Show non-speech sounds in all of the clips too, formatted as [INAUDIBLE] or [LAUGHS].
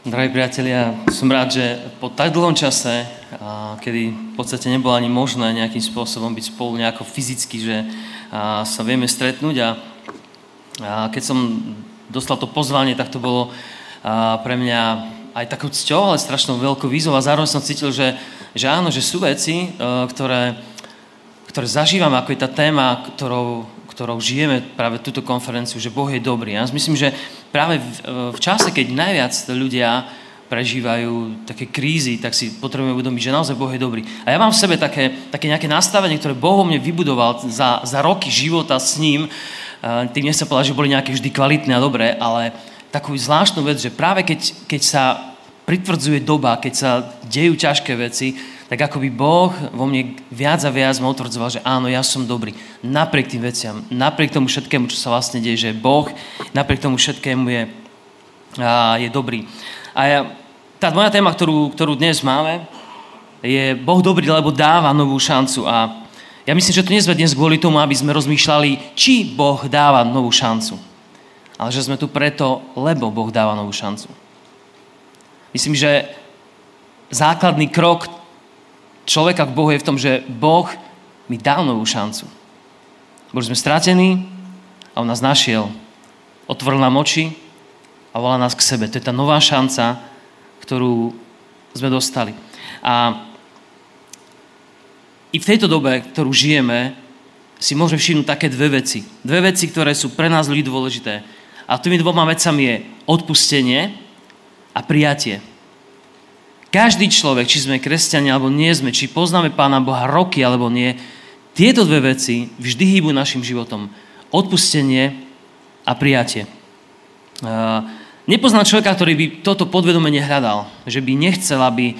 Drahí priatelia, som rád, že po tak dlhom čase, kedy v podstate nebolo ani možné nejakým spôsobom byť spolu nejako fyzicky, že sa vieme stretnúť a keď som dostal to pozvanie, tak to bolo pre mňa aj takou cťou, ale strašnou veľkou výzvou a zároveň som cítil, že, že áno, že sú veci, ktoré, ktoré zažívam, ako je tá téma, ktorou, ktorou žijeme práve túto konferenciu, že Boh je dobrý. Ja myslím, že práve v, v čase, keď najviac ľudia prežívajú také krízy, tak si potrebujeme uvedomiť, že naozaj Boh je dobrý. A ja mám v sebe také, také nejaké nastavenie, ktoré Boh mne vybudoval za, za roky života s ním. Tým nechcem povedať, že boli nejaké vždy kvalitné a dobré, ale takú zvláštnu vec, že práve keď, keď sa pritvrdzuje doba, keď sa dejú ťažké veci, tak ako by Boh vo mne viac a viac ma utvrdzoval, že áno, ja som dobrý. Napriek tým veciam, napriek tomu všetkému, čo sa vlastne deje, že Boh napriek tomu všetkému je, a, je dobrý. A ja, tá moja téma, ktorú, ktorú dnes máme, je Boh dobrý, lebo dáva novú šancu. A ja myslím, že to nie sme dnes kvôli tomu, aby sme rozmýšľali, či Boh dáva novú šancu. Ale že sme tu preto, lebo Boh dáva novú šancu. Myslím, že základný krok človeka k Bohu je v tom, že Boh mi dal novú šancu. Boli sme stratení a On nás našiel. Otvoril nám oči a volá nás k sebe. To je tá nová šanca, ktorú sme dostali. A i v tejto dobe, ktorú žijeme, si môžeme všimnúť také dve veci. Dve veci, ktoré sú pre nás ľudí dôležité. A tými dvoma vecami je odpustenie a prijatie. Každý človek, či sme kresťania alebo nie sme, či poznáme Pána Boha roky alebo nie, tieto dve veci vždy hýbu našim životom. Odpustenie a prijatie. Nepoznám človeka, ktorý by toto podvedome nehľadal. Že by nechcel, aby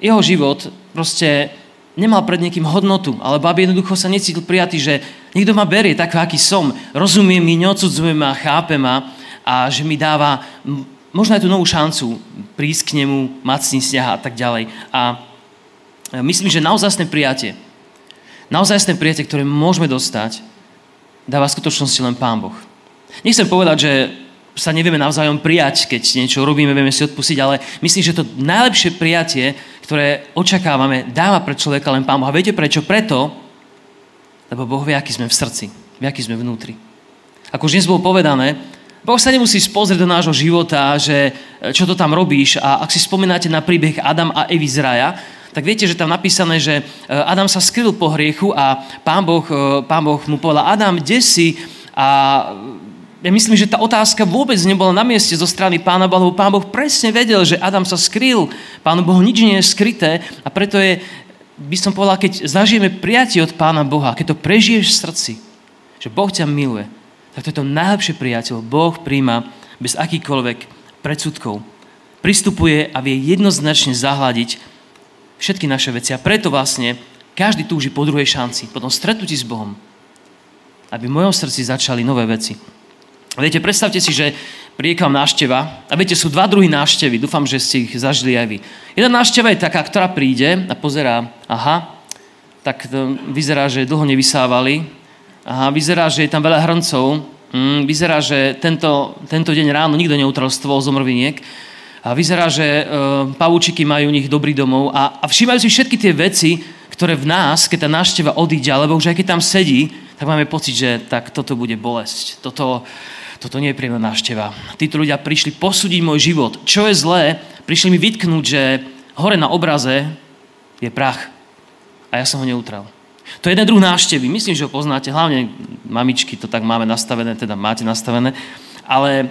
jeho život proste nemal pred niekým hodnotu, alebo aby jednoducho sa necítil prijatý, že niekto ma berie tak, aký som, rozumie mi, neodsudzuje ma, chápe ma a že mi dáva možno aj tú novú šancu prísť k nemu, mať s ním vzťah a tak ďalej. A myslím, že naozajstné prijatie, naozajstné prijatie, ktoré môžeme dostať, dáva skutočnosti len Pán Boh. Nechcem povedať, že sa nevieme navzájom prijať, keď niečo robíme, vieme si odpustiť, ale myslím, že to najlepšie prijatie, ktoré očakávame, dáva pre človeka len Pán Boh. A viete prečo? Preto, lebo Boh vie, aký sme v srdci, vie, aký sme vnútri. Ako už dnes bolo povedané, Boh sa nemusí spozrieť do nášho života, že e, čo to tam robíš. A ak si spomínate na príbeh Adam a Evy z raja, tak viete, že tam napísané, že e, Adam sa skryl po hriechu a pán boh, e, pán boh mu povedal, Adam, kde si? A ja myslím, že tá otázka vôbec nebola na mieste zo strany pána Boha, lebo pán Boh presne vedel, že Adam sa skryl. Pánu Bohu nič nie je skryté a preto je, by som povedal, keď zažijeme prijatie od pána Boha, keď to prežiješ v srdci, že Boh ťa miluje, tak to je to najlepšie priateľ. Boh príjma bez akýkoľvek predsudkov. Pristupuje a vie jednoznačne zahľadiť všetky naše veci. A preto vlastne každý túži po druhej šanci, po tom stretnutí s Bohom, aby v mojom srdci začali nové veci. Viete, predstavte si, že vám návšteva a viete, sú dva druhy návštevy. Dúfam, že ste ich zažili aj vy. Jedna návšteva je taká, ktorá príde a pozerá, aha, tak vyzerá, že dlho nevysávali, a vyzerá, že je tam veľa hrncov. Mm, vyzerá, že tento, tento deň ráno nikto neutral stôl z omrviniek. A vyzerá, že e, pavúčiky majú nich dobrý domov. A, a všímajú si všetky tie veci, ktoré v nás, keď tá návšteva odíde, alebo už aj keď tam sedí, tak máme pocit, že tak toto bude bolesť. Toto, toto nie je príjemná návšteva. Títo ľudia prišli posúdiť môj život. Čo je zlé? Prišli mi vytknúť, že hore na obraze je prach. A ja som ho neutral. To je jeden druh návštevy. Myslím, že ho poznáte. Hlavne mamičky to tak máme nastavené, teda máte nastavené. Ale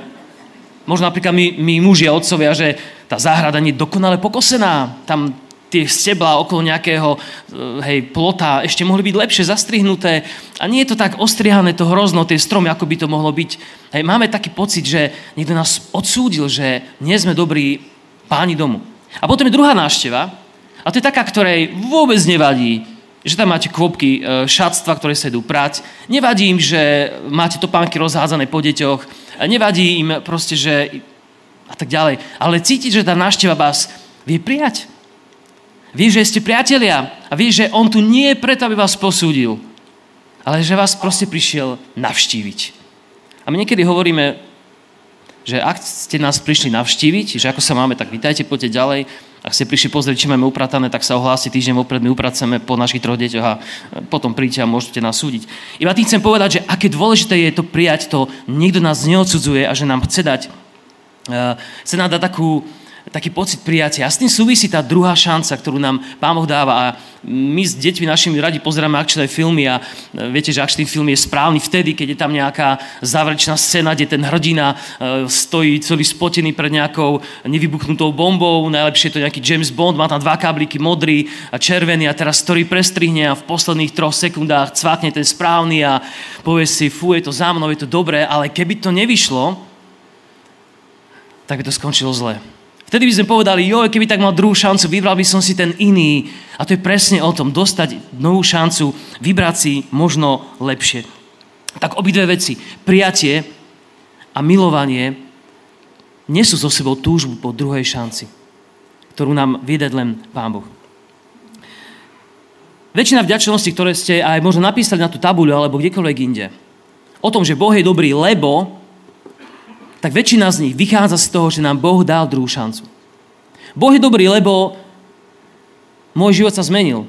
možno napríklad my, my muži a otcovia, že tá záhrada nie je dokonale pokosená. Tam tie stebla okolo nejakého eh, hej, plota ešte mohli byť lepšie zastrihnuté a nie je to tak ostrihané to hrozno, tie stromy, ako by to mohlo byť. Hej, máme taký pocit, že niekto nás odsúdil, že nie sme dobrí páni domu. A potom je druhá návšteva a to je taká, ktorej vôbec nevadí, že tam máte kvopky e, šatstva, ktoré sa idú prať. Nevadí im, že máte topánky rozhádzané po deťoch. Nevadí im proste, že... A tak ďalej. Ale cítiť, že tá návšteva vás vie prijať. Vie, že ste priatelia. A vie, že on tu nie je preto, aby vás posúdil. Ale že vás proste prišiel navštíviť. A my niekedy hovoríme, že ak ste nás prišli navštíviť, že ako sa máme, tak vítajte, poďte ďalej. Ak ste prišli pozrieť, či máme upratané, tak sa ohlási týždeň vopred, my upracujeme po našich troch deťoch a potom príďte a môžete nás súdiť. Iba tým chcem povedať, že aké dôležité je to prijať to, niekto nás neodsudzuje a že nám chce dať, uh, chce nám dať takú, taký pocit prijatia. A s tým súvisí tá druhá šanca, ktorú nám Pán Boh dáva. A my s deťmi našimi radi pozeráme akčné filmy a e, viete, že akčný film je správny vtedy, keď je tam nejaká záverečná scéna, kde ten hrdina e, stojí celý spotený pred nejakou nevybuchnutou bombou, najlepšie je to nejaký James Bond, má tam dva kábliky, modrý a červený a teraz ktorý prestrihne a v posledných troch sekundách cvakne ten správny a povie si, fú, je to za mnou, je to dobré, ale keby to nevyšlo, tak by to skončilo zle. Vtedy by sme povedali, jo, keby tak mal druhú šancu, vybral by som si ten iný. A to je presne o tom, dostať novú šancu, vybrať si možno lepšie. Tak obidve veci, prijatie a milovanie, nesú so sebou túžbu po druhej šanci, ktorú nám vydať len Pán Boh. Väčšina vďačnosti, ktoré ste aj možno napísali na tú tabuľu alebo kdekoľvek inde, o tom, že Boh je dobrý, lebo tak väčšina z nich vychádza z toho, že nám Boh dal druhú šancu. Boh je dobrý, lebo môj život sa zmenil.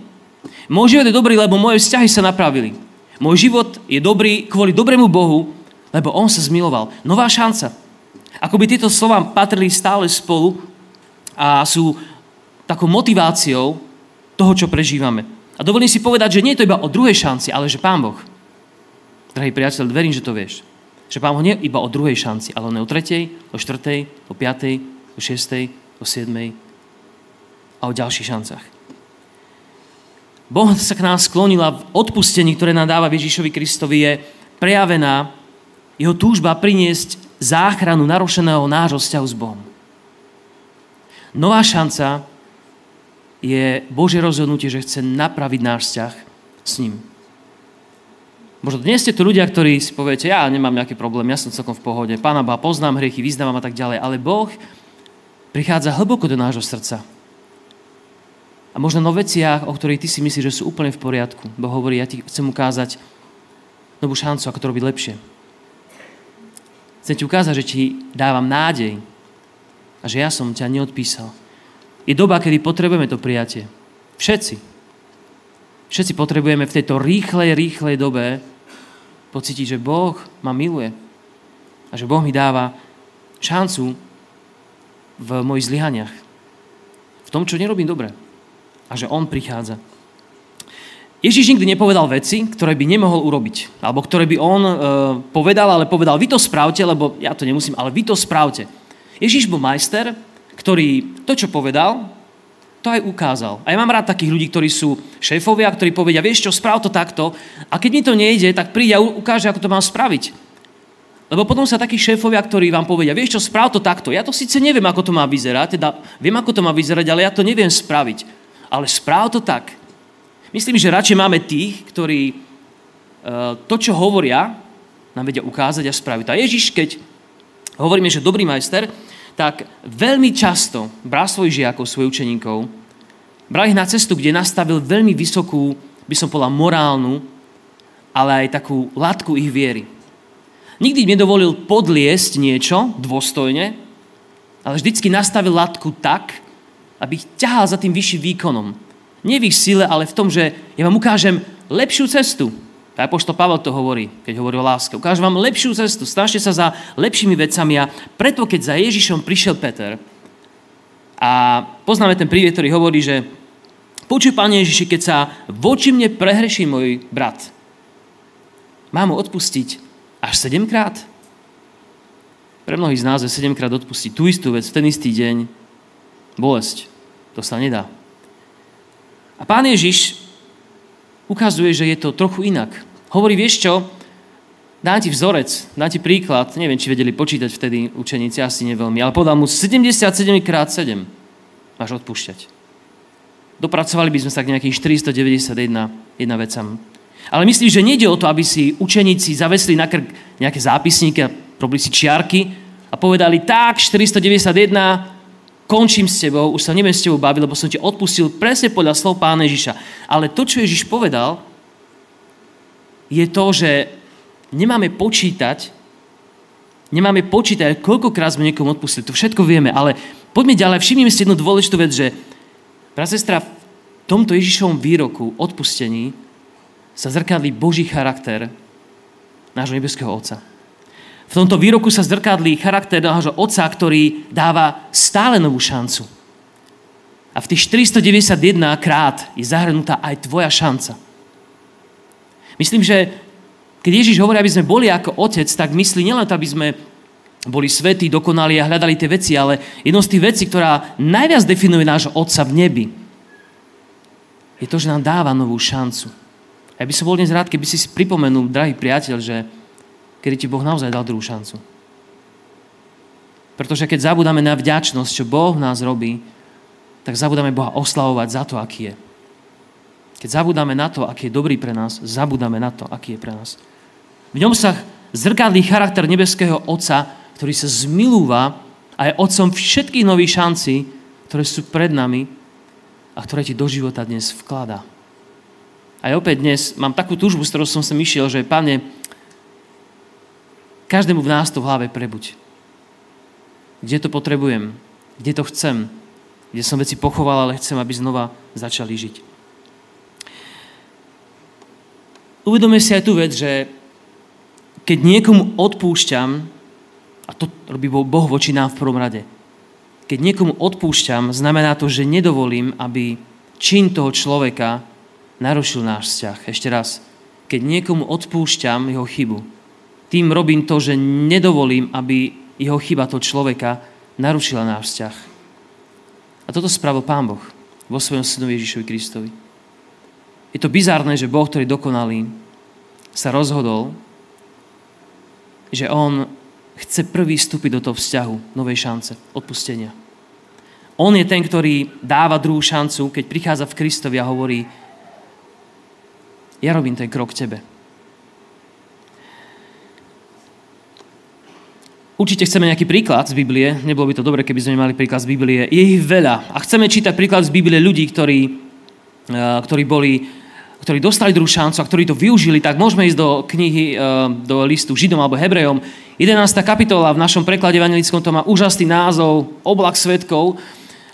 Môj život je dobrý, lebo moje vzťahy sa napravili. Môj život je dobrý kvôli dobrému Bohu, lebo On sa zmiloval. Nová šanca. Ako by tieto slova patrili stále spolu a sú takou motiváciou toho, čo prežívame. A dovolím si povedať, že nie je to iba o druhej šanci, ale že Pán Boh. Drahý priateľ, verím, že to vieš. Že Pán Boh nie iba o druhej šanci, ale o tretej, o štvrtej, o piatej, o šiestej, o siedmej a o ďalších šancach. Boh sa k nám sklonil a v odpustení, ktoré nám dáva Ježišovi Kristovi, je prejavená jeho túžba priniesť záchranu narušeného nášho vzťahu s Bohom. Nová šanca je Božie rozhodnutie, že chce napraviť náš vzťah s ním. Možno dnes ste tu ľudia, ktorí si poviete, ja nemám nejaký problém, ja som celkom v pohode, Pána Boha poznám hriechy, vyznávam a tak ďalej, ale Boh prichádza hlboko do nášho srdca. A možno o veciach, o ktorých ty si myslíš, že sú úplne v poriadku. Boh hovorí, ja ti chcem ukázať novú šancu, ako to robiť lepšie. Chcem ti ukázať, že ti dávam nádej a že ja som ťa neodpísal. Je doba, kedy potrebujeme to prijatie. Všetci. Všetci potrebujeme v tejto rýchlej, rýchlej dobe pocítiť, že Boh ma miluje a že Boh mi dáva šancu v mojich zlyhaniach. V tom, čo nerobím dobre. A že On prichádza. Ježiš nikdy nepovedal veci, ktoré by nemohol urobiť. Alebo ktoré by on e, povedal, ale povedal, vy to spravte, lebo ja to nemusím, ale vy to spravte. Ježiš bol majster, ktorý to, čo povedal, to aj ukázal. A ja mám rád takých ľudí, ktorí sú šéfovia, ktorí povedia, vieš čo, sprav to takto a keď mi to nejde, tak príde a ukáže, ako to mám spraviť. Lebo potom sa takí šéfovia, ktorí vám povedia, vieš čo, sprav to takto. Ja to síce neviem, ako to má vyzerať, teda viem, ako to má vyzerať, ale ja to neviem spraviť. Ale správ to tak. Myslím, že radšej máme tých, ktorí e, to, čo hovoria, nám vedia ukázať a spraviť. A Ježiš, keď hovoríme, že dobrý majster, tak veľmi často bral svojich žiakov, svojich učeníkov, bral ich na cestu, kde nastavil veľmi vysokú, by som povedal, morálnu, ale aj takú latku ich viery. Nikdy nedovolil podliesť niečo dôstojne, ale vždycky nastavil latku tak, aby ich ťahal za tým vyšším výkonom. Nie v ich sile, ale v tom, že ja vám ukážem lepšiu cestu. Aj pošto Pavel to hovorí, keď hovorí o láske. Ukážem vám lepšiu cestu, snažte sa za lepšími vecami a preto, keď za Ježišom prišiel Peter a poznáme ten príbeh, ktorý hovorí, že počuj, Pane Ježiši, keď sa voči mne prehreší môj brat, mám mu odpustiť až sedemkrát? Pre mnohých z nás je sedemkrát odpustiť tú istú vec v ten istý deň bolesť. To sa nedá. A pán Ježiš ukazuje, že je to trochu inak. Hovorí, vieš čo, dám ti vzorec, dám ti príklad, neviem, či vedeli počítať vtedy učeníci, asi neveľmi, ale povedal mu 77 krát 7 máš odpúšťať. Dopracovali by sme sa k nejakých 491 jedna vecam. Ale myslím, že nejde o to, aby si učeníci zavesli na krk nejaké zápisníky a robili si čiarky a povedali, tak, 491, končím s tebou, už sa neviem s tebou baviť, lebo som ti odpustil presne podľa slov pána Ježiša. Ale to, čo Ježiš povedal, je to, že nemáme počítať nemáme počítať, koľkokrát sme niekomu odpustili. To všetko vieme, ale poďme ďalej. Všimnime si jednu dôležitú vec, že brat, sestra, v tomto Ježišovom výroku odpustení sa zrkadlí Boží charakter nášho nebeského Otca. V tomto výroku sa zrkadlí charakter nášho Otca, ktorý dáva stále novú šancu. A v tých 491 krát je zahrnutá aj tvoja šanca. Myslím, že keď Ježiš hovorí, aby sme boli ako otec, tak myslí nielen to, aby sme boli svetí, dokonali a hľadali tie veci, ale jednou z tých vecí, ktorá najviac definuje nášho Otca v nebi, je to, že nám dáva novú šancu. Ja by som bol dnes rád, keby si si pripomenul, drahý priateľ, že kedy ti Boh naozaj dal druhú šancu. Pretože keď zabudáme na vďačnosť, čo Boh nás robí, tak zabudáme Boha oslavovať za to, aký je. Keď zabudáme na to, aký je dobrý pre nás, zabudáme na to, aký je pre nás. V ňom sa zrkadlí charakter nebeského Otca, ktorý sa zmilúva a je Otcom všetkých nových šancí, ktoré sú pred nami a ktoré ti do života dnes vkladá. A opäť dnes mám takú túžbu, s ktorou som sa myšiel, že Pane, každému v nás to v hlave prebuď. Kde to potrebujem? Kde to chcem? Kde som veci pochoval, ale chcem, aby znova začali žiť. Uvedomme si aj tú vec, že keď niekomu odpúšťam, a to robí Boh voči nám v prvom rade, keď niekomu odpúšťam, znamená to, že nedovolím, aby čin toho človeka narušil náš vzťah. Ešte raz, keď niekomu odpúšťam jeho chybu, tým robím to, že nedovolím, aby jeho chyba toho človeka narušila náš vzťah. A toto spravil Pán Boh vo svojom synovi Ježišovi Kristovi. Je to bizárne, že Boh, ktorý dokonalý, sa rozhodol, že on chce prvý vstúpiť do toho vzťahu novej šance, odpustenia. On je ten, ktorý dáva druhú šancu, keď prichádza v Kristovi a hovorí, ja robím ten krok k tebe. Určite chceme nejaký príklad z Biblie, nebolo by to dobre, keby sme mali príklad z Biblie. Je ich veľa a chceme čítať príklad z Biblie ľudí, ktorí, eh, ktorí boli ktorí dostali druhú šancu a ktorí to využili, tak môžeme ísť do knihy, e, do listu Židom alebo Hebrejom. 11. kapitola v našom preklade evangelickom to má úžasný názov Oblak svetkov.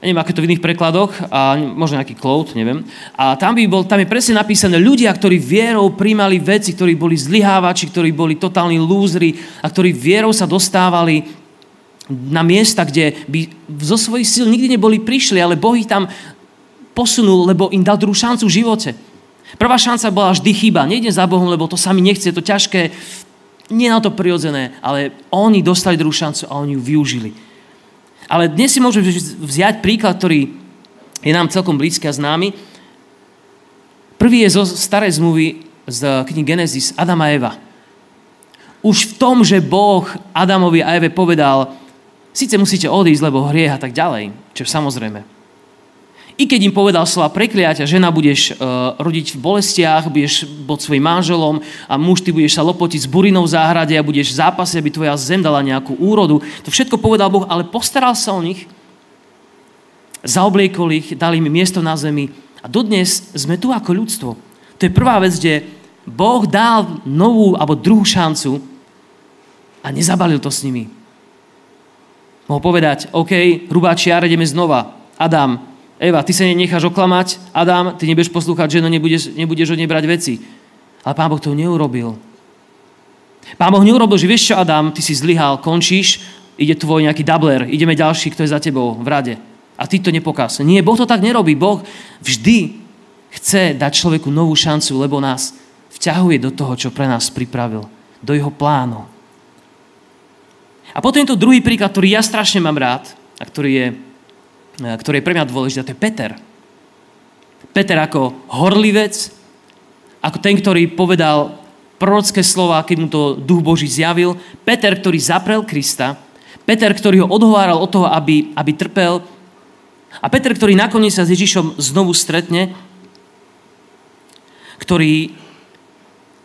Neviem, aké to v iných prekladoch, a možno nejaký cloud, neviem. A tam, by bol, tam je presne napísané ľudia, ktorí vierou príjmali veci, ktorí boli zlyhávači, ktorí boli totálni lúzri a ktorí vierou sa dostávali na miesta, kde by zo svojich síl nikdy neboli prišli, ale Boh ich tam posunul, lebo im dal druhú šancu v živote. Prvá šanca bola vždy chyba. Nejdem za Bohom, lebo to sa mi nechce, je to ťažké. Nie na to prirodzené, ale oni dostali druhú šancu a oni ju využili. Ale dnes si môžeme vziať príklad, ktorý je nám celkom blízky a známy. Prvý je zo starej zmluvy z knihy Genesis Adam a Eva. Už v tom, že Boh Adamovi a Eve povedal, síce musíte odísť, lebo hriech a tak ďalej, čo samozrejme. I keď im povedal slova prekliatia, žena budeš uh, rodiť v bolestiach, budeš pod svojim manželom a muž ty budeš sa lopotiť s burinou v záhrade a budeš zápasiť, aby tvoja zem dala nejakú úrodu. To všetko povedal Boh, ale postaral sa o nich, zaobliekol ich, dal im miesto na zemi a dodnes sme tu ako ľudstvo. To je prvá vec, kde Boh dal novú alebo druhú šancu a nezabalil to s nimi. Mohol povedať, OK, hrubá čiara, ideme znova. Adam, Eva, ty sa nenecháš oklamať, Adam, ty nebudeš poslúchať ženu, nebudeš, nebudeš od nej brať veci. Ale Pán Boh to neurobil. Pán Boh neurobil, že vieš čo, Adam, ty si zlyhal, končíš, ide tvoj nejaký dubler, ideme ďalší, kto je za tebou v rade. A ty to nepokaz. Nie, Boh to tak nerobí. Boh vždy chce dať človeku novú šancu, lebo nás vťahuje do toho, čo pre nás pripravil. Do jeho plánu. A potom je to druhý príklad, ktorý ja strašne mám rád a ktorý je ktorý je pre mňa dôležitý, to je Peter. Peter ako horlivec, ako ten, ktorý povedal prorocké slova, keď mu to duch Boží zjavil. Peter, ktorý zaprel Krista. Peter, ktorý ho odhováral od toho, aby, aby trpel. A Peter, ktorý nakoniec sa s Ježišom znovu stretne, ktorý,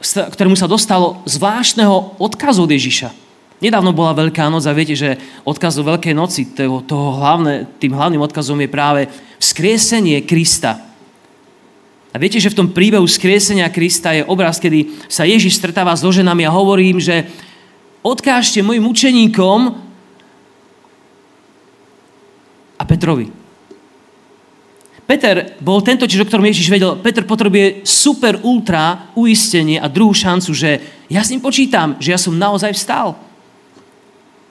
ktorému sa dostalo zvláštneho odkazu od Ježiša. Nedávno bola Veľká noc a viete, že odkaz o Veľkej noci, toho, toho hlavné, tým hlavným odkazom je práve vzkriesenie Krista. A viete, že v tom príbehu vzkriesenia Krista je obraz, kedy sa Ježiš stretáva so ženami a hovorí im, že odkážte mojim učeníkom a Petrovi. Peter bol tento, čiže o ktorom Ježiš vedel, Peter potrebuje super, ultra uistenie a druhú šancu, že ja s ním počítam, že ja som naozaj vstal.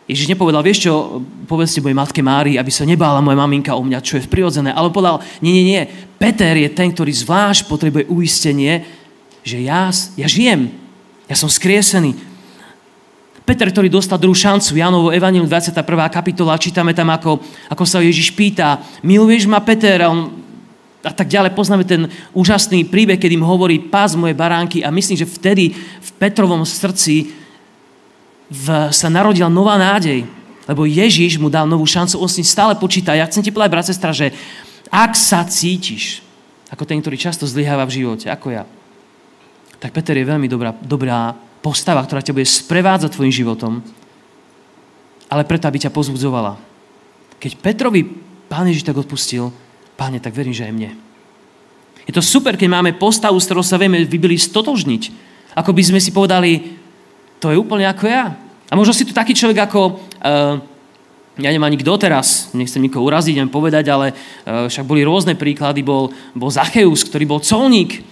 Ježiš nepovedal, vieš čo, povedzte mojej matke Mári, aby sa nebála moja maminka o mňa, čo je prirodzené, ale povedal, nie, nie, nie, Peter je ten, ktorý zvlášť potrebuje uistenie, že ja, ja žijem, ja som skriesený. Peter, ktorý dostal druhú šancu, Janovo Evangelium 21. kapitola, čítame tam, ako, ako sa Ježiš pýta, miluješ ma, Peter? A, on, a tak ďalej, poznáme ten úžasný príbeh, kedy im hovorí, pás moje baránky a myslím, že vtedy v Petrovom srdci v, sa narodila nová nádej. Lebo Ježiš mu dal novú šancu, on s ním stále počíta. Ja chcem ti povedať, brat, sestra, že ak sa cítiš ako ten, ktorý často zlyháva v živote, ako ja, tak Peter je veľmi dobrá, dobrá postava, ktorá ťa bude sprevádzať tvojim životom, ale preto, aby ťa pozbudzovala. Keď Petrovi Pán Ježiš tak odpustil, Páne, tak verím, že aj mne. Je to super, keď máme postavu, s ktorou sa vieme v Biblii stotožniť. Ako by sme si povedali, to je úplne ako ja. A možno si tu taký človek ako, uh, ja nemám ani teraz, nechcem nikoho uraziť, neviem povedať, ale uh, však boli rôzne príklady, bol, bol Zacheus, ktorý bol colník,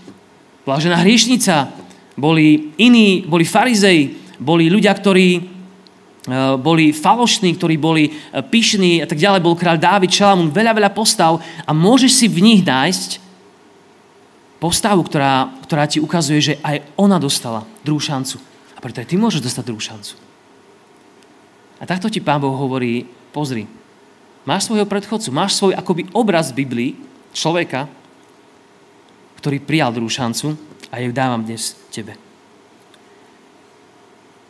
bola žena hriešnica, boli iní, boli farizei, boli ľudia, ktorí uh, boli falošní, ktorí boli uh, pyšní a tak ďalej, bol kráľ Dávid, Šalamún, veľa, veľa postav a môžeš si v nich nájsť postavu, ktorá, ktorá ti ukazuje, že aj ona dostala druhú šancu preto aj ty môžeš dostať druhú šancu. A takto ti Pán Boh hovorí, pozri, máš svojho predchodcu, máš svoj akoby obraz v Biblii človeka, ktorý prijal druhú šancu a ju dávam dnes tebe.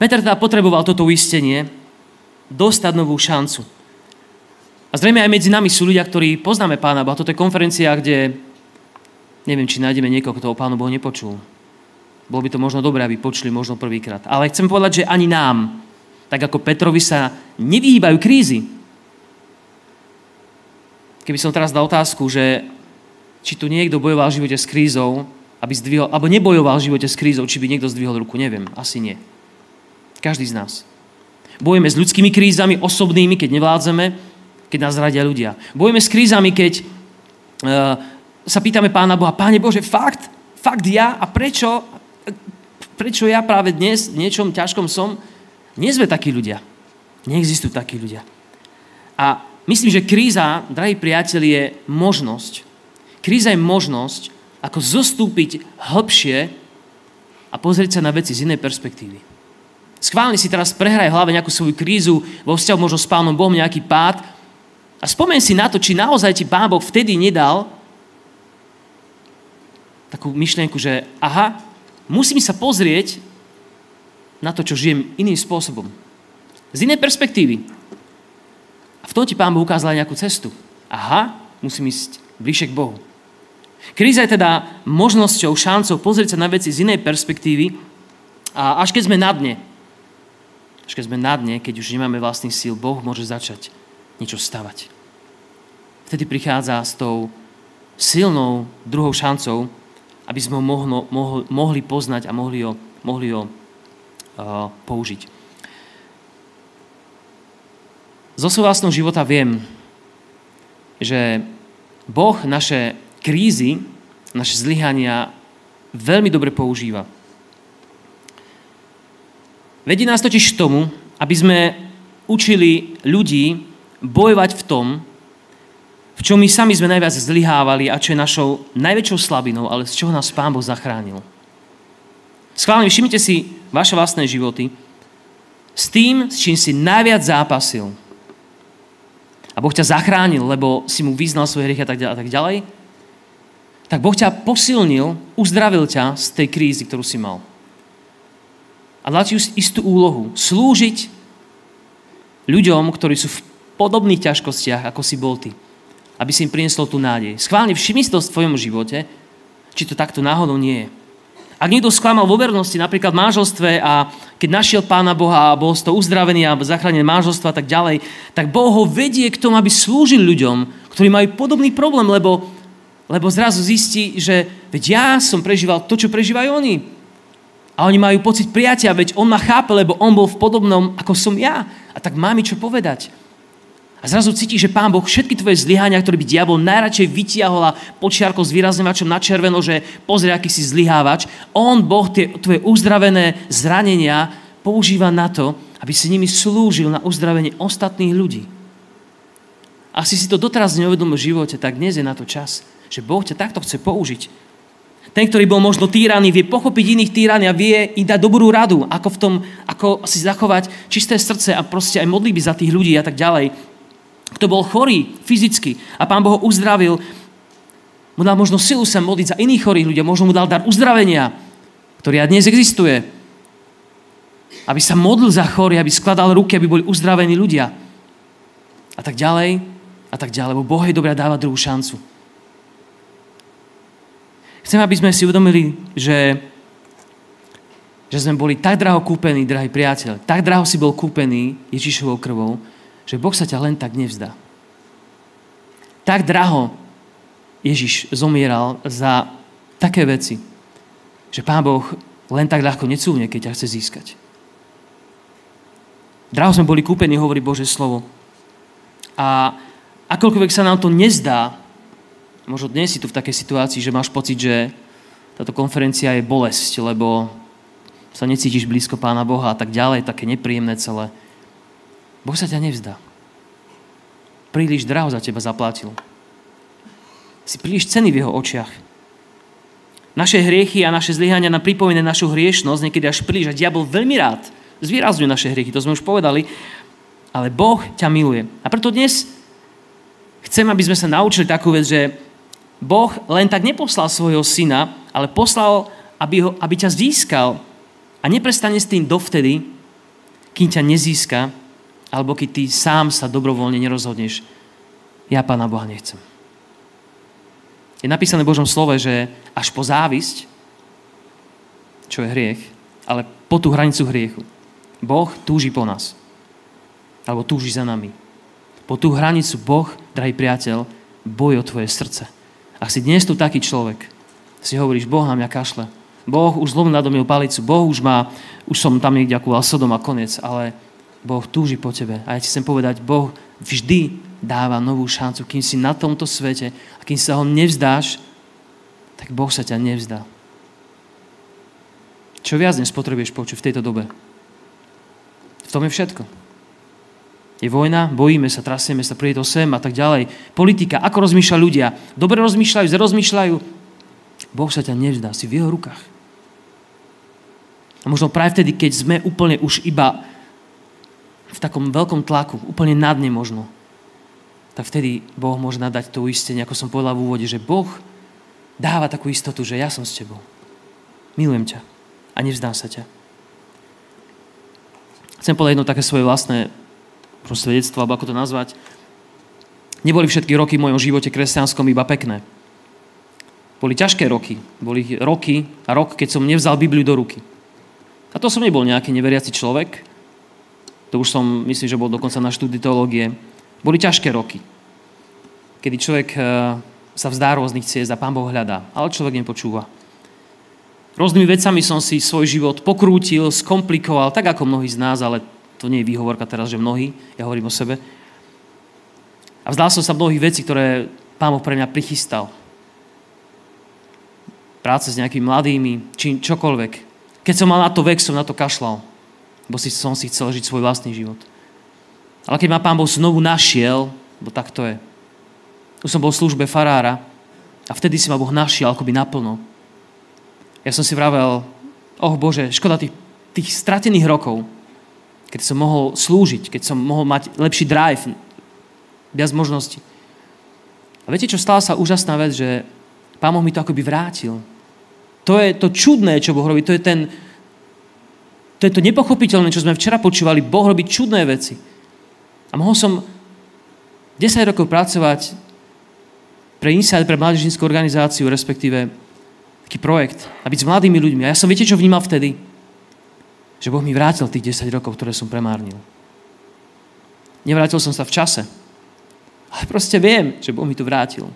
Peter teda potreboval toto uistenie, dostať novú šancu. A zrejme aj medzi nami sú ľudia, ktorí poznáme Pána Boha. Toto je konferencia, kde neviem, či nájdeme niekoho, kto o Pánu Bohu nepočul. Bolo by to možno dobré, aby počuli možno prvýkrát. Ale chcem povedať, že ani nám, tak ako Petrovi sa nevyhýbajú krízy. Keby som teraz dal otázku, že či tu niekto bojoval v živote s krízou, aby zdvihol, alebo nebojoval v živote s krízou, či by niekto zdvihol ruku, neviem, asi nie. Každý z nás. Bojujeme s ľudskými krízami, osobnými, keď nevládzeme, keď nás radia ľudia. Bojujeme s krízami, keď uh, sa pýtame Pána Boha, Páne Bože, fakt? Fakt ja? A prečo? Prečo ja práve dnes v niečom ťažkom som? Nie sme takí ľudia. Neexistujú takí ľudia. A myslím, že kríza, drahí priateľi, je možnosť. Kríza je možnosť, ako zostúpiť hlbšie a pozrieť sa na veci z inej perspektívy. Schválne si teraz prehraj v hlave nejakú svoju krízu, vo vzťahu možno s Pánom Bohom nejaký pád a spomen si na to, či naozaj ti Pán Boh vtedy nedal takú myšlienku, že aha, musím sa pozrieť na to, čo žijem iným spôsobom. Z inej perspektívy. A v tom ti Pán Boh ukázal aj nejakú cestu. Aha, musím ísť bližšie k Bohu. Kríza je teda možnosťou, šancou pozrieť sa na veci z inej perspektívy a až keď sme na dne, až keď sme na dne, keď už nemáme vlastný síl, Boh môže začať niečo stavať. Vtedy prichádza s tou silnou druhou šancou, aby sme ho mohlo, mohli, mohli poznať a mohli ho, mohli ho uh, použiť. Zo svojho života viem, že Boh naše krízy, naše zlyhania veľmi dobre používa. Vedí nás totiž k tomu, aby sme učili ľudí bojovať v tom, v čom my sami sme najviac zlyhávali a čo je našou najväčšou slabinou, ale z čoho nás Pán Boh zachránil. Schválne, všimnite si vaše vlastné životy s tým, s čím si najviac zápasil. A Boh ťa zachránil, lebo si mu vyznal svoje hriechy a tak ďalej, a tak ďalej. Tak Boh ťa posilnil, uzdravil ťa z tej krízy, ktorú si mal. A dal ti istú úlohu. Slúžiť ľuďom, ktorí sú v podobných ťažkostiach, ako si bol ty aby si im priniesol tú nádej. Schválne všimni to v tvojom živote, či to takto náhodou nie je. Ak niekto sklamal vo vernosti, napríklad v manželstve a keď našiel Pána Boha a bol z toho uzdravený a zachránený manželstva a tak ďalej, tak Boh ho vedie k tomu, aby slúžil ľuďom, ktorí majú podobný problém, lebo, lebo zrazu zistí, že veď ja som prežíval to, čo prežívajú oni. A oni majú pocit prijatia, veď on ma chápe, lebo on bol v podobnom, ako som ja. A tak má mi čo povedať. A zrazu cítiš, že Pán Boh všetky tvoje zlyhania, ktoré by diabol najradšej vytiahol a počiarkol s výrazňovačom na červeno, že pozri, aký si zlyhávač. On, Boh, tie tvoje uzdravené zranenia používa na to, aby si nimi slúžil na uzdravenie ostatných ľudí. A si si to doteraz neuvedomil v živote, tak dnes je na to čas, že Boh ťa takto chce použiť. Ten, ktorý bol možno týraný, vie pochopiť iných týraní a vie im dať dobrú radu, ako v tom, ako si zachovať čisté srdce a proste aj modliť za tých ľudí a tak ďalej. Kto bol chorý fyzicky a Pán Boh ho uzdravil, mu dal možno silu sa modliť za iných chorých ľudí, možno mu dal dar uzdravenia, ktorý aj dnes existuje. Aby sa modlil za chory, aby skladal ruky, aby boli uzdravení ľudia. A tak ďalej, a tak ďalej, lebo Boh je dobré dáva druhú šancu. Chcem, aby sme si uvedomili, že, že sme boli tak draho kúpení, drahý priateľ, tak draho si bol kúpený Ježišovou krvou, že Boh sa ťa len tak nevzdá. Tak draho Ježiš zomieral za také veci, že Pán Boh len tak ľahko necúvne, keď ťa chce získať. Draho sme boli kúpení, hovorí Bože slovo. A akoľkoľvek sa nám to nezdá, možno dnes si tu v takej situácii, že máš pocit, že táto konferencia je bolesť, lebo sa necítiš blízko Pána Boha a tak ďalej, také nepríjemné celé. Boh sa ťa nevzdá. Príliš draho za teba zaplatil. Si príliš cený v jeho očiach. Naše hriechy a naše zlyhania nám pripomínajú našu hriešnosť, niekedy až príliš. A diabol veľmi rád zvýrazňuje naše hriechy, to sme už povedali. Ale Boh ťa miluje. A preto dnes chcem, aby sme sa naučili takú vec, že Boh len tak neposlal svojho syna, ale poslal, aby, ho, aby ťa získal a neprestane s tým dovtedy, kým ťa nezíska, alebo keď ty sám sa dobrovoľne nerozhodneš. Ja Pána Boha nechcem. Je napísané v Božom slove, že až po závisť, čo je hriech, ale po tú hranicu hriechu. Boh túži po nás. Alebo túži za nami. Po tú hranicu Boh, drahý priateľ, bojí o tvoje srdce. Ak si dnes tu taký človek, si hovoríš, Boh na mňa kašle. Boh už zlom nadomil palicu. Boh už má, už som tam niekde ako Sodom a koniec, ale Boh túži po tebe. A ja ti chcem povedať, Boh vždy dáva novú šancu. Kým si na tomto svete a kým sa ho nevzdáš, tak Boh sa ťa nevzdá. Čo viac dnes potrebuješ počuť v tejto dobe? V tom je všetko. Je vojna, bojíme sa, trasieme sa, príde to sem a tak ďalej. Politika, ako rozmýšľa ľudia. Dobre rozmýšľajú, zrozmýšľajú. Boh sa ťa nevzdá, si v jeho rukách. A možno práve vtedy, keď sme úplne už iba v takom veľkom tlaku, úplne na dne možno, tak vtedy Boh môže nadať to uistenie, ako som povedal v úvode, že Boh dáva takú istotu, že ja som s tebou. Milujem ťa a nevzdám sa ťa. Chcem povedať jedno také svoje vlastné svedectvo, alebo ako to nazvať. Neboli všetky roky v mojom živote kresťanskom iba pekné. Boli ťažké roky. Boli roky a rok, keď som nevzal Bibliu do ruky. A to som nebol nejaký neveriaci človek. To už som, myslím, že bol dokonca na štúdii teológie. Boli ťažké roky, kedy človek eh, sa vzdá rôznych ciest a Pán Boh hľadá, ale človek nepočúva. Rôznymi vecami som si svoj život pokrútil, skomplikoval, tak ako mnohí z nás, ale to nie je výhovorka teraz, že mnohí, ja hovorím o sebe. A vzdal som sa mnohých vecí, ktoré Pán Boh pre mňa prichystal. Práce s nejakými mladými, či čokoľvek. Keď som mal na to vek, som na to kašlal. Bo si, som si chcel žiť svoj vlastný život. Ale keď ma Pán Boh znovu našiel, bo tak to je. Tu som bol v službe farára a vtedy si ma Boh našiel akoby naplno. Ja som si vravel, oh Bože, škoda tých, tých stratených rokov, keď som mohol slúžiť, keď som mohol mať lepší drive, viac možností. A viete, čo stala sa úžasná vec, že Pán Boh mi to akoby vrátil. To je to čudné, čo Boh robí. To je, ten, to je to nepochopiteľné, čo sme včera počúvali. Boh robí čudné veci. A mohol som 10 rokov pracovať pre Insight, pre mládežnickú organizáciu, respektíve taký projekt. A byť s mladými ľuďmi. A ja som, viete, čo vnímal vtedy? že Boh mi vrátil tých 10 rokov, ktoré som premárnil. Nevrátil som sa v čase. Ale proste viem, že Boh mi to vrátil.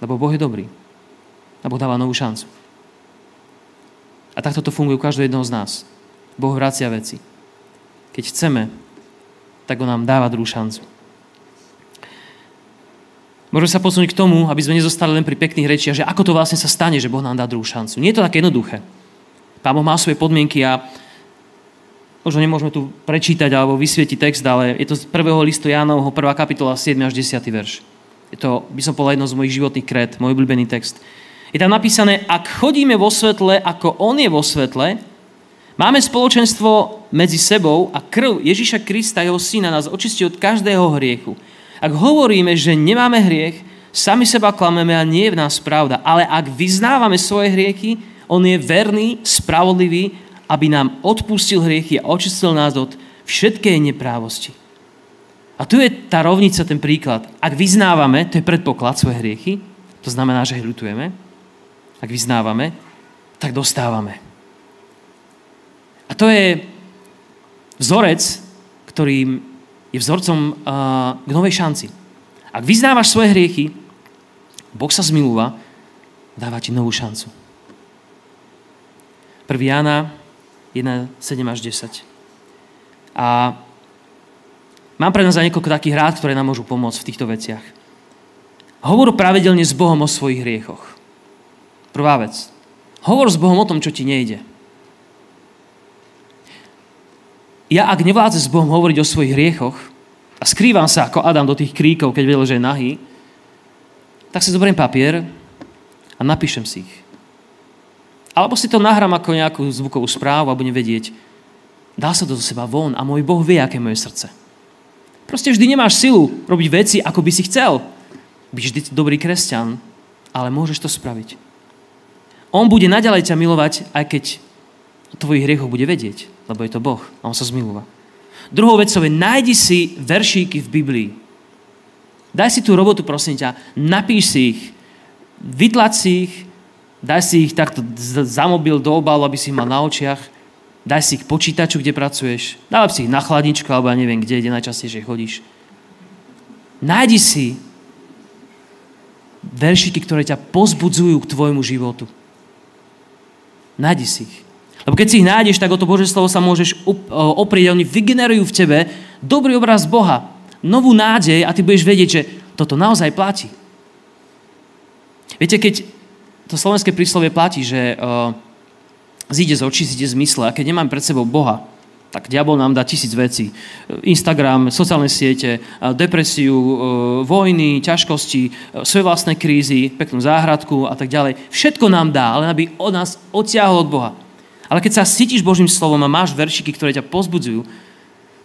Lebo Boh je dobrý. A Boh dáva novú šancu. A takto to funguje u každého jedného z nás. Boh vracia veci. Keď chceme, tak on nám dáva druhú šancu. Môžeme sa posunúť k tomu, aby sme nezostali len pri pekných rečiach, že ako to vlastne sa stane, že Boh nám dá druhú šancu. Nie je to také jednoduché. Pán Boh má svoje podmienky a možno nemôžeme tu prečítať alebo vysvietiť text, ale je to z prvého listu Jánovho, 1. kapitola, 7 až 10. verš. Je to, by som povedal, jedno z mojich životných krét, môj obľúbený text. Je tam napísané, ak chodíme vo svetle, ako On je vo svetle, máme spoločenstvo medzi sebou a krv Ježíša Krista, jeho syna, nás očistí od každého hriechu. Ak hovoríme, že nemáme hriech, sami seba klameme a nie je v nás pravda. Ale ak vyznávame svoje hriechy, On je verný, spravodlivý, aby nám odpustil hriechy a očistil nás od všetkej neprávosti. A tu je tá rovnica, ten príklad. Ak vyznávame, to je predpoklad svoje hriechy, to znamená, že ich ľutujeme, ak vyznávame, tak dostávame. A to je vzorec, ktorý je vzorcom k novej šanci. Ak vyznávaš svoje hriechy, Boh sa zmilúva, dáva ti novú šancu. 1. Jana 1, 7 až 10. A mám pre nás aj niekoľko takých rád, ktoré nám môžu pomôcť v týchto veciach. Hovor pravidelne s Bohom o svojich hriechoch. Prvá vec. Hovor s Bohom o tom, čo ti nejde. Ja, ak nevládze s Bohom hovoriť o svojich hriechoch a skrývam sa ako Adam do tých kríkov, keď vedel, že je nahý, tak si zoberiem papier a napíšem si ich. Alebo si to nahrám ako nejakú zvukovú správu a budem vedieť, dá sa to do seba von a môj Boh vie, aké je moje srdce. Proste vždy nemáš silu robiť veci, ako by si chcel. Byť vždy dobrý kresťan, ale môžeš to spraviť. On bude naďalej ťa milovať, aj keď o tvojich hriechoch bude vedieť, lebo je to Boh a On sa zmilúva. Druhou vecou je, nájdi si veršíky v Biblii. Daj si tú robotu, prosím ťa, napíš si ich, vytlač si ich, daj si ich takto za mobil do obalu, aby si ich mal na očiach, daj si ich počítaču, kde pracuješ, daj si ich na chladničku, alebo ja neviem kde, kde najčastejšie chodíš. Nájdi si veršiky, ktoré ťa pozbudzujú k tvojmu životu. Nájdi si ich. Lebo keď si ich nájdeš, tak o to Bože slovo sa môžeš oprieť. Oni vygenerujú v tebe dobrý obraz Boha, novú nádej a ty budeš vedieť, že toto naozaj platí. Viete, keď to slovenské príslovie platí, že uh, zíde z očí, zíde z mysle a keď nemám pred sebou Boha, tak diabol nám dá tisíc vecí. Instagram, sociálne siete, depresiu, vojny, ťažkosti, svoje vlastné krízy, peknú záhradku a tak ďalej. Všetko nám dá, len aby od nás odtiahol od Boha. Ale keď sa cítiš Božím slovom a máš veršiky, ktoré ťa pozbudzujú,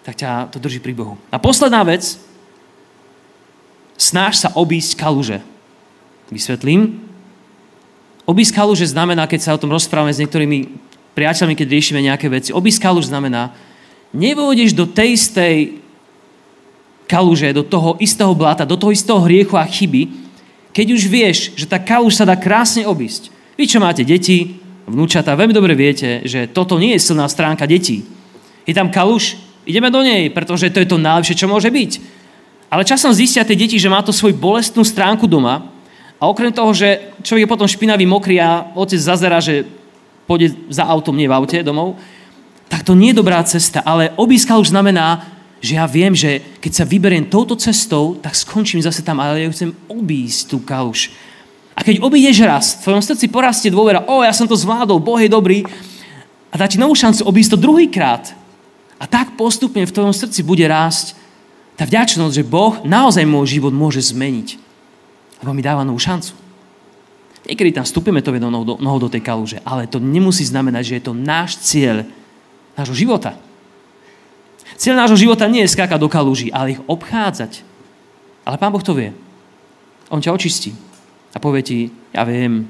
tak ťa to drží pri Bohu. A posledná vec, snáš sa obísť kaluže. Vysvetlím. Obísť kaluže znamená, keď sa o tom rozprávame s niektorými priateľmi, keď riešime nejaké veci. Obísť kaluž znamená, nevôjdeš do tej istej kaluže, do toho istého blata, do toho istého hriechu a chyby, keď už vieš, že tá kaluž sa dá krásne obísť. Vy, čo máte deti, vnúčata, veľmi dobre viete, že toto nie je silná stránka detí. Je tam kaluž, ideme do nej, pretože to je to najlepšie, čo môže byť. Ale časom zistia tie deti, že má to svoju bolestnú stránku doma a okrem toho, že človek je potom špinavý, mokrý a otec zazera, že pôjde za autom, nie v aute domov, tak to nie je dobrá cesta. Ale obískal už znamená, že ja viem, že keď sa vyberiem touto cestou, tak skončím zase tam, ale ja chcem obísť tú kaluš. A keď obídeš raz, v tvojom srdci porastie dôvera, o, ja som to zvládol, Boh je dobrý, a dá ti novú šancu obísť to druhýkrát. A tak postupne v tvojom srdci bude rásť tá vďačnosť, že Boh naozaj môj život môže zmeniť. Lebo mi dáva novú šancu. Niekedy tam vstúpime to jednou nohou do, tej kaluže, ale to nemusí znamenať, že je to náš cieľ nášho života. Cieľ nášho života nie je skákať do kalúží, ale ich obchádzať. Ale Pán Boh to vie. On ťa očistí a povie ti, ja viem,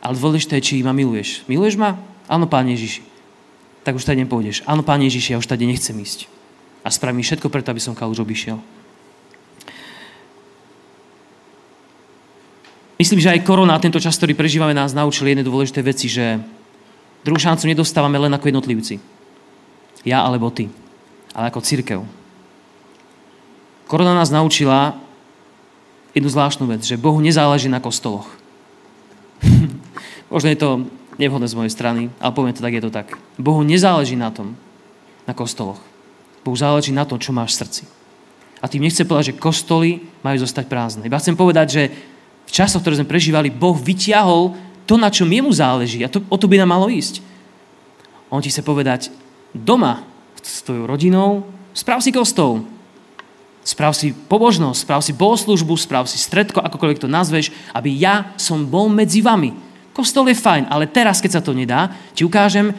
ale dôležité je, či ma miluješ. Miluješ ma? Áno, Pán Ježiši. Tak už tady nepôjdeš. Áno, Pán Ježiši, ja už tady nechcem ísť. A spravím všetko preto, aby som kalúž obišiel. Myslím, že aj korona, tento čas, ktorý prežívame, nás naučili jedné dôležité veci, že druhú šancu nedostávame len ako jednotlivci. Ja alebo ty. Ale ako církev. Korona nás naučila jednu zvláštnu vec, že Bohu nezáleží na kostoloch. [LAUGHS] Možno je to nevhodné z mojej strany, ale poviem to tak, je to tak. Bohu nezáleží na tom, na kostoloch. Bohu záleží na tom, čo máš v srdci. A tým nechce povedať, že kostoly majú zostať prázdne. Iba chcem povedať, že v časoch, ktoré sme prežívali, Boh vyťahol to, na čom jemu záleží. A to, o to by nám malo ísť. On ti chce povedať, doma s tvojou rodinou, sprav si kostol. Sprav si pobožnosť, sprav si bohoslužbu, sprav si stredko, akokoľvek to nazveš, aby ja som bol medzi vami. Kostol je fajn, ale teraz, keď sa to nedá, ti ukážem,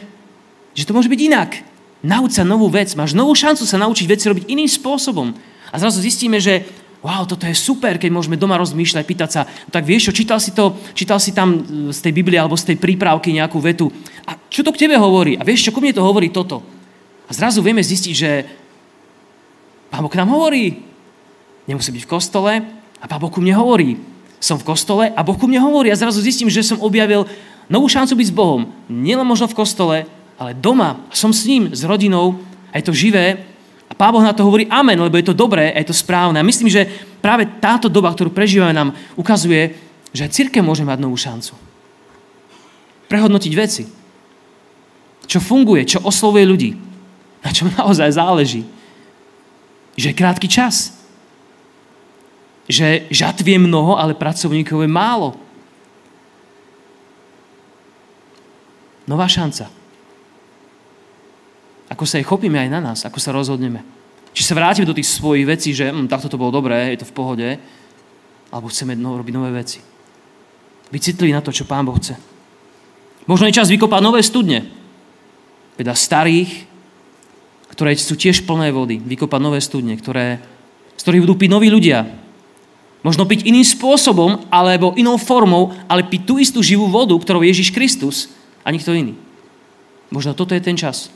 že to môže byť inak. Nauč sa novú vec, máš novú šancu sa naučiť veci robiť iným spôsobom. A zrazu zistíme, že wow, toto je super, keď môžeme doma rozmýšľať, pýtať sa, no tak vieš čo, čítal si, to, čítal si tam z tej Biblie alebo z tej prípravky nejakú vetu. A čo to k tebe hovorí? A vieš čo, ku mne to hovorí toto. A zrazu vieme zistiť, že Pán Boh nám hovorí. Nemusí byť v kostole a Pán Boh ku mne hovorí. Som v kostole a Boh ku mne hovorí a zrazu zistím, že som objavil novú šancu byť s Bohom. Nielen možno v kostole, ale doma. Som s ním, s rodinou a je to živé. A Pán Boh na to hovorí amen, lebo je to dobré a je to správne. A myslím, že práve táto doba, ktorú prežívame, nám ukazuje, že aj církev môže mať novú šancu. Prehodnotiť veci. Čo funguje, čo oslovuje ľudí. Na čom naozaj záleží že je krátky čas. Že žatvie mnoho, ale pracovníkov je málo. Nová šanca. Ako sa jej chopíme aj na nás, ako sa rozhodneme. Či sa vrátime do tých svojich vecí, že hm, takto to bolo dobré, je to v pohode, alebo chceme no, robiť nové veci. Byť citlivý na to, čo Pán Boh chce. Možno je čas vykopať nové studne. Teda starých, ktoré sú tiež plné vody, vykopať nové studne, ktoré, z ktorých budú piť noví ľudia. Možno piť iným spôsobom, alebo inou formou, ale piť tú istú živú vodu, ktorou Ježiš Kristus a nikto iný. Možno toto je ten čas,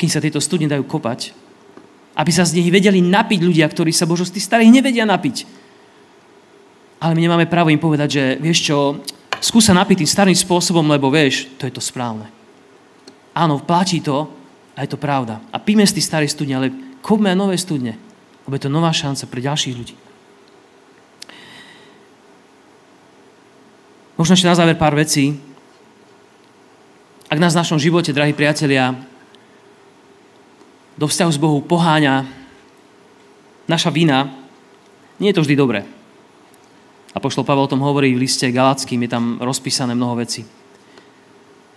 kým sa tieto studne dajú kopať, aby sa z nich vedeli napiť ľudia, ktorí sa Božo z tých starých nevedia napiť. Ale my nemáme právo im povedať, že vieš čo, skúsa napiť tým starým spôsobom, lebo vieš, to je to správne. Áno, platí to, a je to pravda. A píme z tých starých studne, ale kopme aj nové studne. Lebo je to nová šanca pre ďalších ľudí. Možno ešte na záver pár vecí. Ak nás v našom živote, drahí priatelia, do vzťahu s Bohu poháňa naša vina, nie je to vždy dobré. A pošlo Pavel o tom hovorí v liste Galackým, je tam rozpísané mnoho vecí.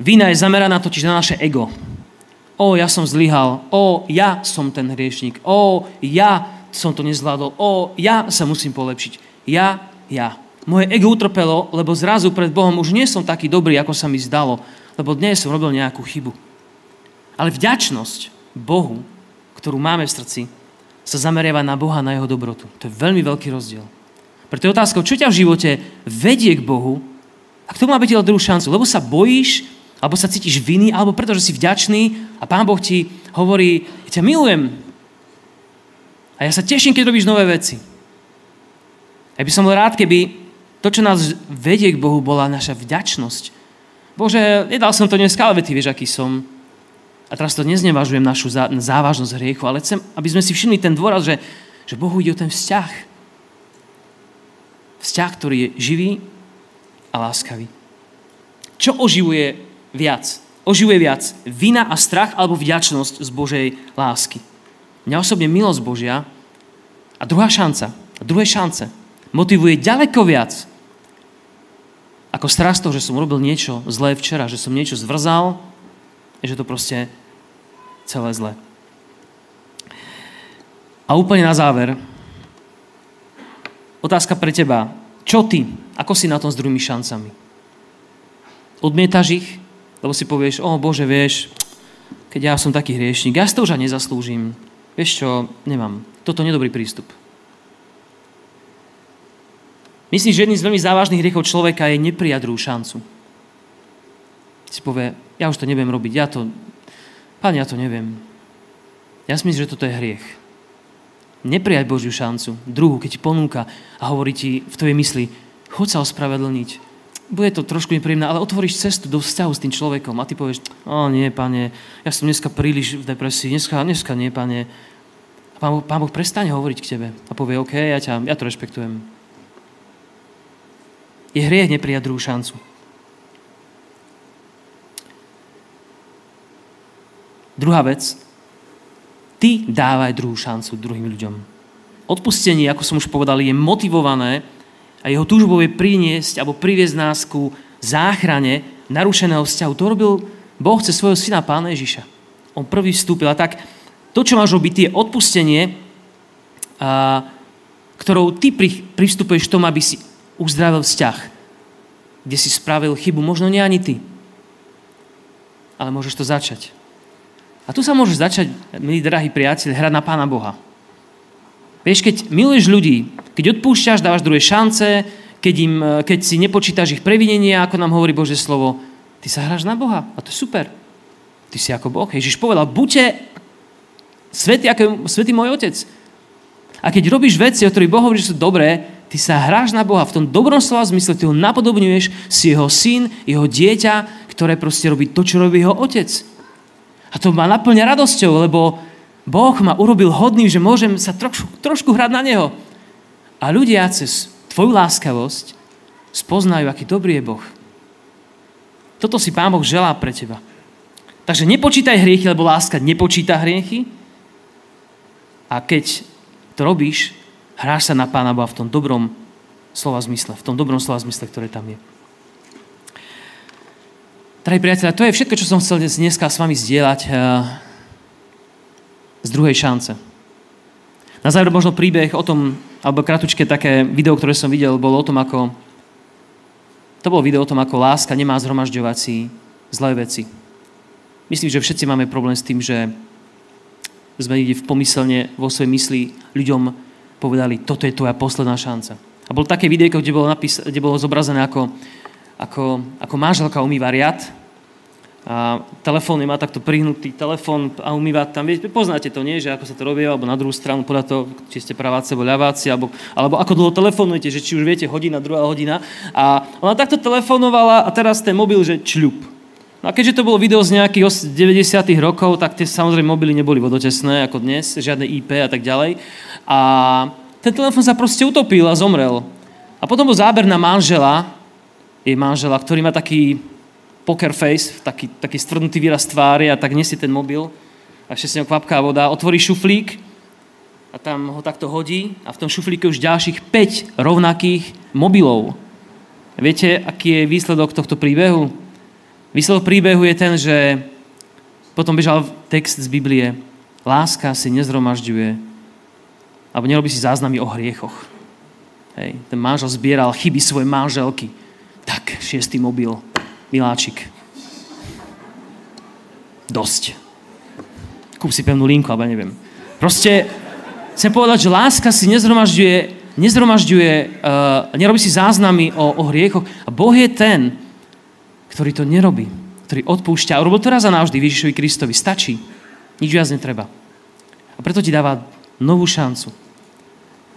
Vína je zameraná totiž na naše ego, o, ja som zlyhal, o, ja som ten hriešnik, o, ja som to nezvládol, o, ja sa musím polepšiť. Ja, ja. Moje ego utrpelo, lebo zrazu pred Bohom už nie som taký dobrý, ako sa mi zdalo, lebo dnes som robil nejakú chybu. Ale vďačnosť Bohu, ktorú máme v srdci, sa zameriava na Boha, na jeho dobrotu. To je veľmi veľký rozdiel. Preto je otázka, čo ťa v živote vedie k Bohu a kto má byť druhú šancu? Lebo sa bojíš, alebo sa cítiš viny, alebo preto, že si vďačný a Pán Boh ti hovorí, ja ťa milujem. A ja sa teším, keď robíš nové veci. Ja by som bol rád, keby to, čo nás vedie k Bohu, bola naša vďačnosť. Bože, nedal som to dneska, ale ty vieš, aký som. A teraz to neznevažujem našu závažnosť hriechu, ale chcem, aby sme si všimli ten dôraz, že, že Bohu ide o ten vzťah. Vzťah, ktorý je živý a láskavý. Čo oživuje viac? Oživuje viac vina a strach alebo vďačnosť z Božej lásky? Mňa osobne milosť Božia a druhá šanca, a druhé šance motivuje ďaleko viac ako strach toho, že som urobil niečo zlé včera, že som niečo zvrzal, že to proste celé zlé. A úplne na záver, otázka pre teba. Čo ty? Ako si na tom s druhými šancami? Odmietaš ich? Lebo si povieš, o Bože, vieš, keď ja som taký hriešnik, ja si to už aj nezaslúžim. Vieš čo, nemám. Toto nedobrý prístup. Myslím, že jedným z veľmi závažných hriechov človeka je neprijať druhú šancu. Si povie, ja už to neviem robiť, ja to, pán, ja to neviem. Ja si myslím, že toto je hriech. Neprijať Božiu šancu, druhú, keď ti ponúka a hovorí ti v tvojej mysli, chod sa ospravedlniť, bude to trošku nepríjemné, ale otvoríš cestu do vzťahu s tým človekom a ty povieš, o nie, pane, ja som dneska príliš v depresii, dneska, dneska nie, pane. A pán, boh, pán Boh prestane hovoriť k tebe a povie, OK, ja, ťa, ja to rešpektujem. Je hriech neprijať druhú šancu. Druhá vec, ty dávaj druhú šancu druhým ľuďom. Odpustenie, ako som už povedal, je motivované a jeho túžbou je priniesť alebo priviesť nás ku záchrane narušeného vzťahu. To robil Boh cez svojho syna Pána Ježiša. On prvý vstúpil. A tak to, čo máš robiť, je odpustenie, a, ktorou ty pri, pristupuješ tomu, aby si uzdravil vzťah, kde si spravil chybu. Možno nie ani ty. Ale môžeš to začať. A tu sa môžeš začať, milí drahí priateľ, hrať na Pána Boha. Vieš, keď miluješ ľudí, keď odpúšťaš, dávaš druhé šance, keď, im, keď si nepočítaš ich previnenia, ako nám hovorí Bože slovo, ty sa hráš na Boha a to je super. Ty si ako Boh. Ježiš povedal, buďte svetý, ako svetý môj otec. A keď robíš veci, o ktorých Boh hovorí, že sú dobré, ty sa hráš na Boha. V tom dobrom slova zmysle ty ho napodobňuješ, si jeho syn, jeho dieťa, ktoré proste robí to, čo robí jeho otec. A to ma naplňa radosťou, lebo Boh ma urobil hodným, že môžem sa trošku, trošku hrať na Neho. A ľudia cez tvoju láskavosť spoznajú, aký dobrý je Boh. Toto si Pán Boh želá pre teba. Takže nepočítaj hriechy, lebo láska nepočíta hriechy. A keď to robíš, hráš sa na Pána Boha v tom dobrom slova zmysle, v tom dobrom slova zmysle, ktoré tam je. Drahí priateľe, to je všetko, čo som chcel dnes, dneska s vami zdieľať. Z druhej šance. Na záver možno príbeh o tom, alebo kratučké také video, ktoré som videl, bolo o tom, ako to bolo video o tom, ako láska nemá zhromažďovať si zlé veci. Myslím, že všetci máme problém s tým, že sme niekde v pomyselne vo svojej mysli ľuďom povedali, toto je tvoja posledná šanca. A bolo také videjko, kde bolo, napis- kde bolo zobrazené, ako, ako, ako manželka umýva riad a telefón má takto prihnutý telefón a umýva tam, viete, poznáte to, nie? Že ako sa to robí, alebo na druhú stranu podľa toho, či ste praváci alebo ľaváci, alebo, alebo ako dlho telefonujete, že či už viete hodina, druhá hodina. A ona takto telefonovala a teraz ten mobil, že čľup. No a keďže to bolo video z nejakých 90. rokov, tak tie samozrejme mobily neboli vodotesné ako dnes, žiadne IP a tak ďalej. A ten telefon sa proste utopil a zomrel. A potom bol záber na manžela, jej manžela, ktorý má taký poker face, taký, taký stvrdnutý výraz tvári a tak nesie ten mobil a ešte si ňou kvapká voda, otvorí šuflík a tam ho takto hodí a v tom šuflíku už ďalších 5 rovnakých mobilov. Viete, aký je výsledok tohto príbehu? Výsledok príbehu je ten, že potom bežal text z Biblie. Láska si nezromažďuje, alebo nerobí si záznamy o hriechoch. Hej, ten manžel zbieral chyby svojej manželky. Tak, šiestý mobil Miláčik. Dosť. Kúp si pevnú linku, alebo neviem. Proste chcem povedať, že láska si nezhromažďuje, nezhromažďuje, uh, nerobí si záznamy o, o hriechoch. A Boh je ten, ktorý to nerobí, ktorý odpúšťa. A urobil to raz a navždy Ježišovi Kristovi. Stačí. Nič viac netreba. A preto ti dáva novú šancu.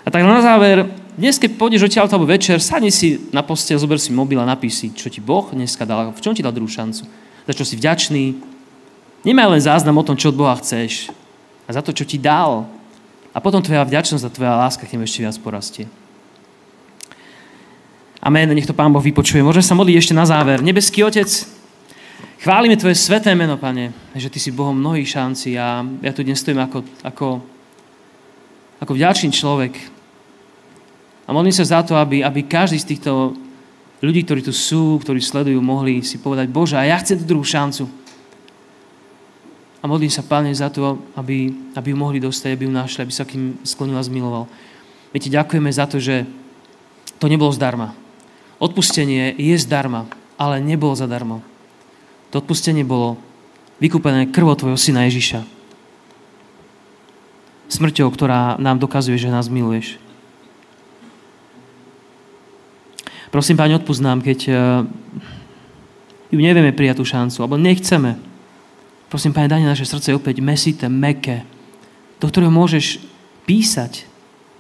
A tak na záver, dnes, keď pôjdeš odtiaľ alebo večer, sadni si na postel, zober si mobil a napíš si, čo ti Boh dneska dal, v čom ti dal druhú šancu. Za čo si vďačný. Nemaj len záznam o tom, čo od Boha chceš. A za to, čo ti dal. A potom tvoja vďačnosť a tvoja láska k nemu ešte viac porastie. Amen, nech to Pán Boh vypočuje. Môžeme sa modliť ešte na záver. Nebeský Otec, chválime Tvoje sveté meno, Pane, že Ty si Bohom mnohých šancí a ja tu dnes stojím ako, ako, ako vďačný človek, a modlím sa za to, aby, aby každý z týchto ľudí, ktorí tu sú, ktorí sledujú, mohli si povedať, Bože, a ja chcem tú druhú šancu. A modlím sa, Páne, za to, aby, aby ju mohli dostať, aby ju našli, aby sa kým sklonil a zmiloval. My ti ďakujeme za to, že to nebolo zdarma. Odpustenie je zdarma, ale nebolo zadarmo. To odpustenie bolo vykúpené krvo tvojho syna Ježiša. Smrťou, ktorá nám dokazuje, že nás miluješ. Prosím, Páň, odpúsť nám, keď uh, ju nevieme prijať tú šancu, alebo nechceme. Prosím, Pane, daj naše srdce opäť mesité, meké, do ktorého môžeš písať,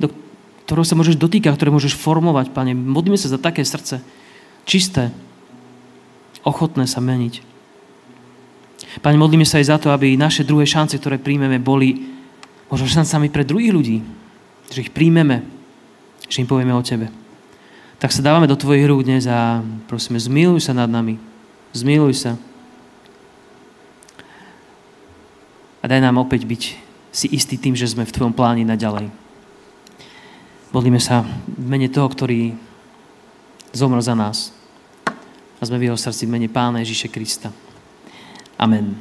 do ktorého sa môžeš dotýkať, ktoré môžeš formovať, Pane. Modlíme sa za také srdce, čisté, ochotné sa meniť. Pane, modlíme sa aj za to, aby naše druhé šance, ktoré príjmeme, boli možno šancami pre druhých ľudí. Že ich príjmeme, že im povieme o Tebe tak sa dávame do Tvojich rúk dnes a prosíme, zmiluj sa nad nami. Zmiluj sa. a daj nám opäť byť si istý tým, že sme v Tvojom pláni naďalej. Modlíme sa v mene toho, ktorý zomrel za nás. A sme v jeho srdci v mene Pána Ježíše Krista. Amen.